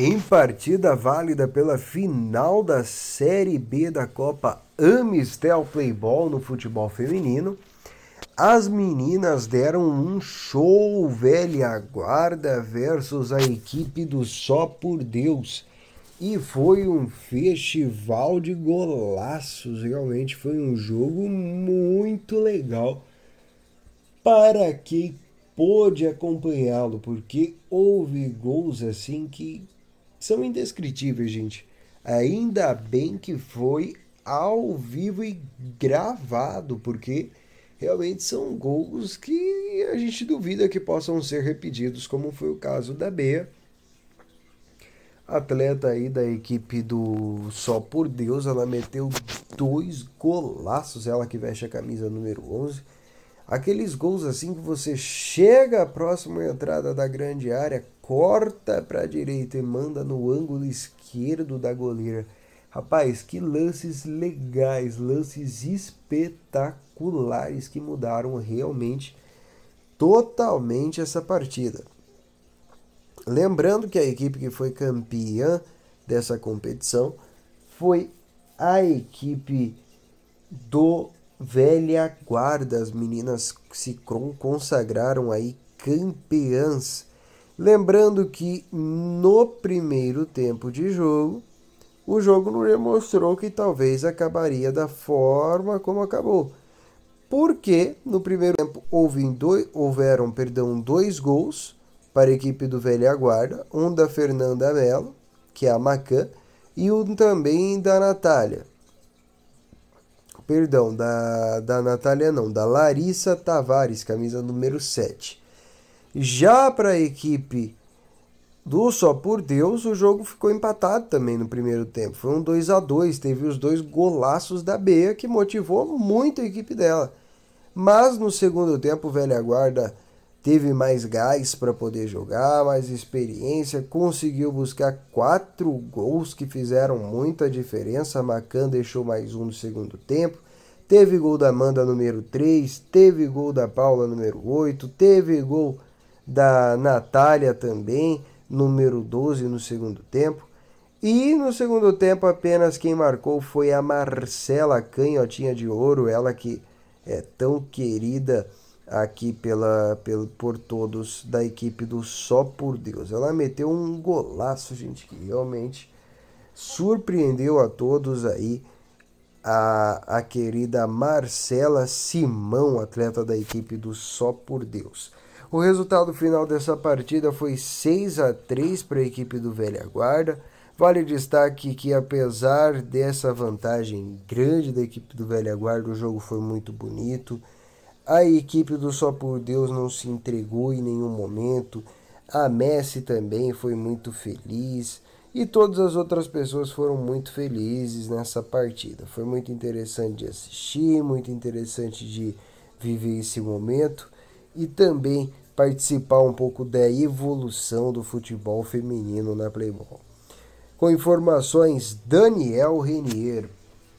Em partida válida pela final da Série B da Copa Amistel Playball no futebol feminino, as meninas deram um show velha guarda versus a equipe do Só por Deus. E foi um festival de golaços, realmente foi um jogo muito legal para quem pôde acompanhá-lo, porque houve gols assim que são indescritíveis, gente. Ainda bem que foi ao vivo e gravado, porque realmente são gols que a gente duvida que possam ser repetidos, como foi o caso da Bea. Atleta aí da equipe do Só por Deus, ela meteu dois golaços, ela que veste a camisa número 11 Aqueles gols assim que você chega à próxima entrada da grande área, corta para a direita e manda no ângulo esquerdo da goleira. Rapaz, que lances legais, lances espetaculares que mudaram realmente totalmente essa partida. Lembrando que a equipe que foi campeã dessa competição foi a equipe do velha guarda, as meninas se consagraram aí campeãs. Lembrando que no primeiro tempo de jogo, o jogo não demonstrou que talvez acabaria da forma como acabou. Porque no primeiro tempo houve dois, houveram perdão, dois gols para a equipe do Velha Guarda, um da Fernanda Mello, que é a Macan, e um também da Natália perdão, da, da Natália não, da Larissa Tavares, camisa número 7. Já para a equipe do Só por Deus, o jogo ficou empatado também no primeiro tempo. Foi um 2 a 2 teve os dois golaços da Bea que motivou muito a equipe dela. Mas no segundo tempo, Velha Guarda teve mais gás para poder jogar, mais experiência, conseguiu buscar quatro gols que fizeram muita diferença. Macan deixou mais um no segundo tempo. Teve gol da Amanda número 3, teve gol da Paula número 8, teve gol da Natália também, número 12 no segundo tempo. E no segundo tempo apenas quem marcou foi a Marcela Canhotinha de Ouro, ela que é tão querida aqui pela, pelo, por todos da equipe do Só por Deus. Ela meteu um golaço, gente, que realmente surpreendeu a todos aí. A, a querida Marcela Simão, atleta da equipe do Só por Deus. O resultado final dessa partida foi 6 a 3 para a equipe do Velha Guarda. Vale destaque que, apesar dessa vantagem grande da equipe do Velha Guarda, o jogo foi muito bonito. A equipe do Só por Deus não se entregou em nenhum momento. A Messi também foi muito feliz. E todas as outras pessoas foram muito felizes nessa partida. Foi muito interessante de assistir, muito interessante de viver esse momento e também participar um pouco da evolução do futebol feminino na Playboy. Com informações, Daniel Renier.